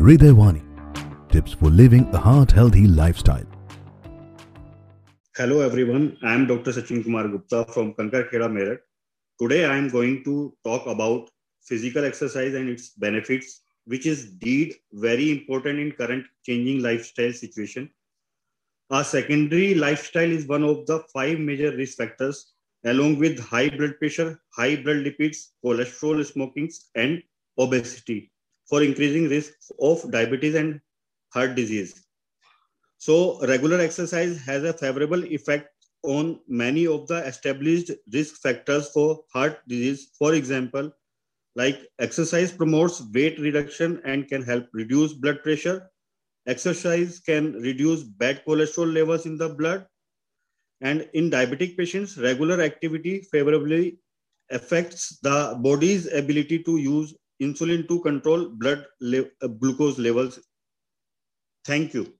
Hridayawani. Tips for living a heart healthy lifestyle. Hello everyone, I am Dr. Sachin Kumar Gupta from Kankar Kheda Meerut. Today I am going to talk about physical exercise and its benefits, which is indeed very important in current changing lifestyle situation. Our sedentary lifestyle is one of the five major risk factors, along with high blood pressure, high blood lipids, cholesterol, smoking, and obesity for increasing risk of diabetes and heart disease. So regular exercise has a favorable effect on many of the established risk factors for heart disease. For example, like exercise promotes weight reduction and can help reduce blood pressure. Exercise can reduce bad cholesterol levels in the blood. And in diabetic patients, regular activity favorably affects the body's ability to use insulin to control blood le- uh, glucose levels. Thank you.